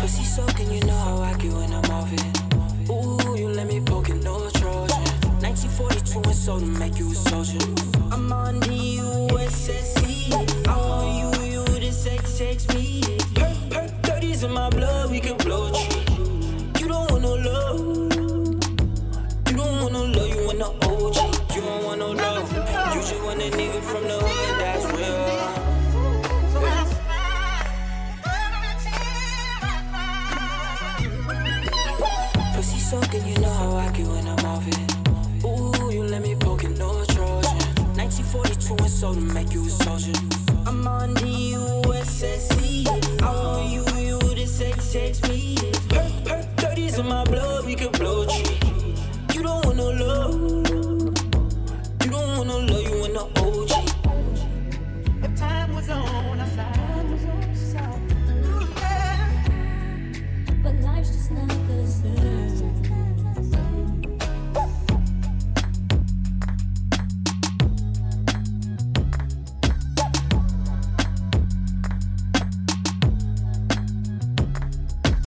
Pussy you know how I get when I'm off it. Ooh, you let me poke it, no Trojan. 1942 and to make you a soldier. So to make you a soldier.